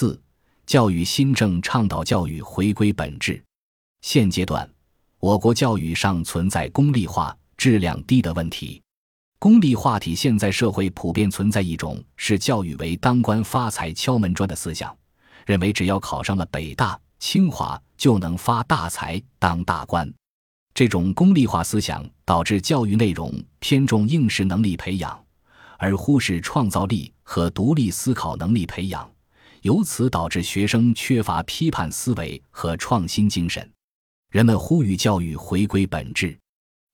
四、教育新政倡导教育回归本质。现阶段，我国教育尚存在功利化、质量低的问题。功利化体现在社会普遍存在一种视教育为当官发财敲门砖的思想，认为只要考上了北大、清华就能发大财、当大官。这种功利化思想导致教育内容偏重应试能力培养，而忽视创造力和独立思考能力培养，由此导致学生缺乏批判思维和创新精神。人们呼吁教育回归本质。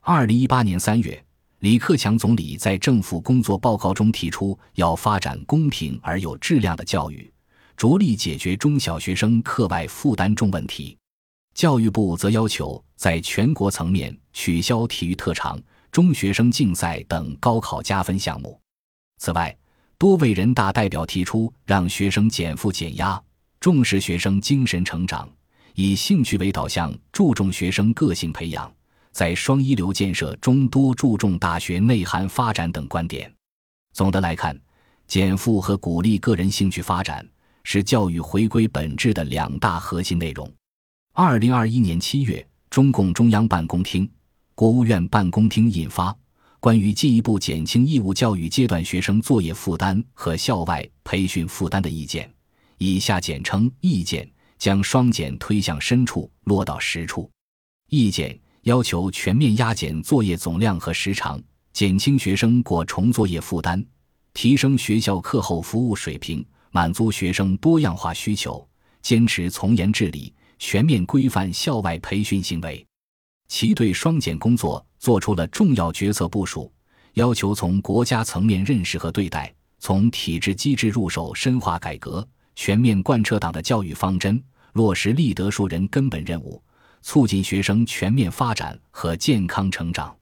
二零一八年三月。李克强总理在政府工作报告中提出，要发展公平而有质量的教育，着力解决中小学生课外负担重问题。教育部则要求在全国层面取消体育特长、中学生竞赛等高考加分项目。此外，多位人大代表提出，让学生减负减压，重视学生精神成长，以兴趣为导向，注重学生个性培养。在双一流建设中多注重大学内涵发展等观点。总的来看，减负和鼓励个人兴趣发展是教育回归本质的两大核心内容。二零二一年七月，中共中央办公厅、国务院办公厅印发《关于进一步减轻义务教育阶段学生作业负担和校外培训负担的意见》，以下简称“意见”，将双减推向深处，落到实处。意见。要求全面压减作业总量和时长，减轻学生过重作业负担，提升学校课后服务水平，满足学生多样化需求。坚持从严治理，全面规范校外培训行为。其对双减工作做出了重要决策部署，要求从国家层面认识和对待，从体制机制入手深化改革，全面贯彻党的教育方针，落实立德树人根本任务。促进学生全面发展和健康成长。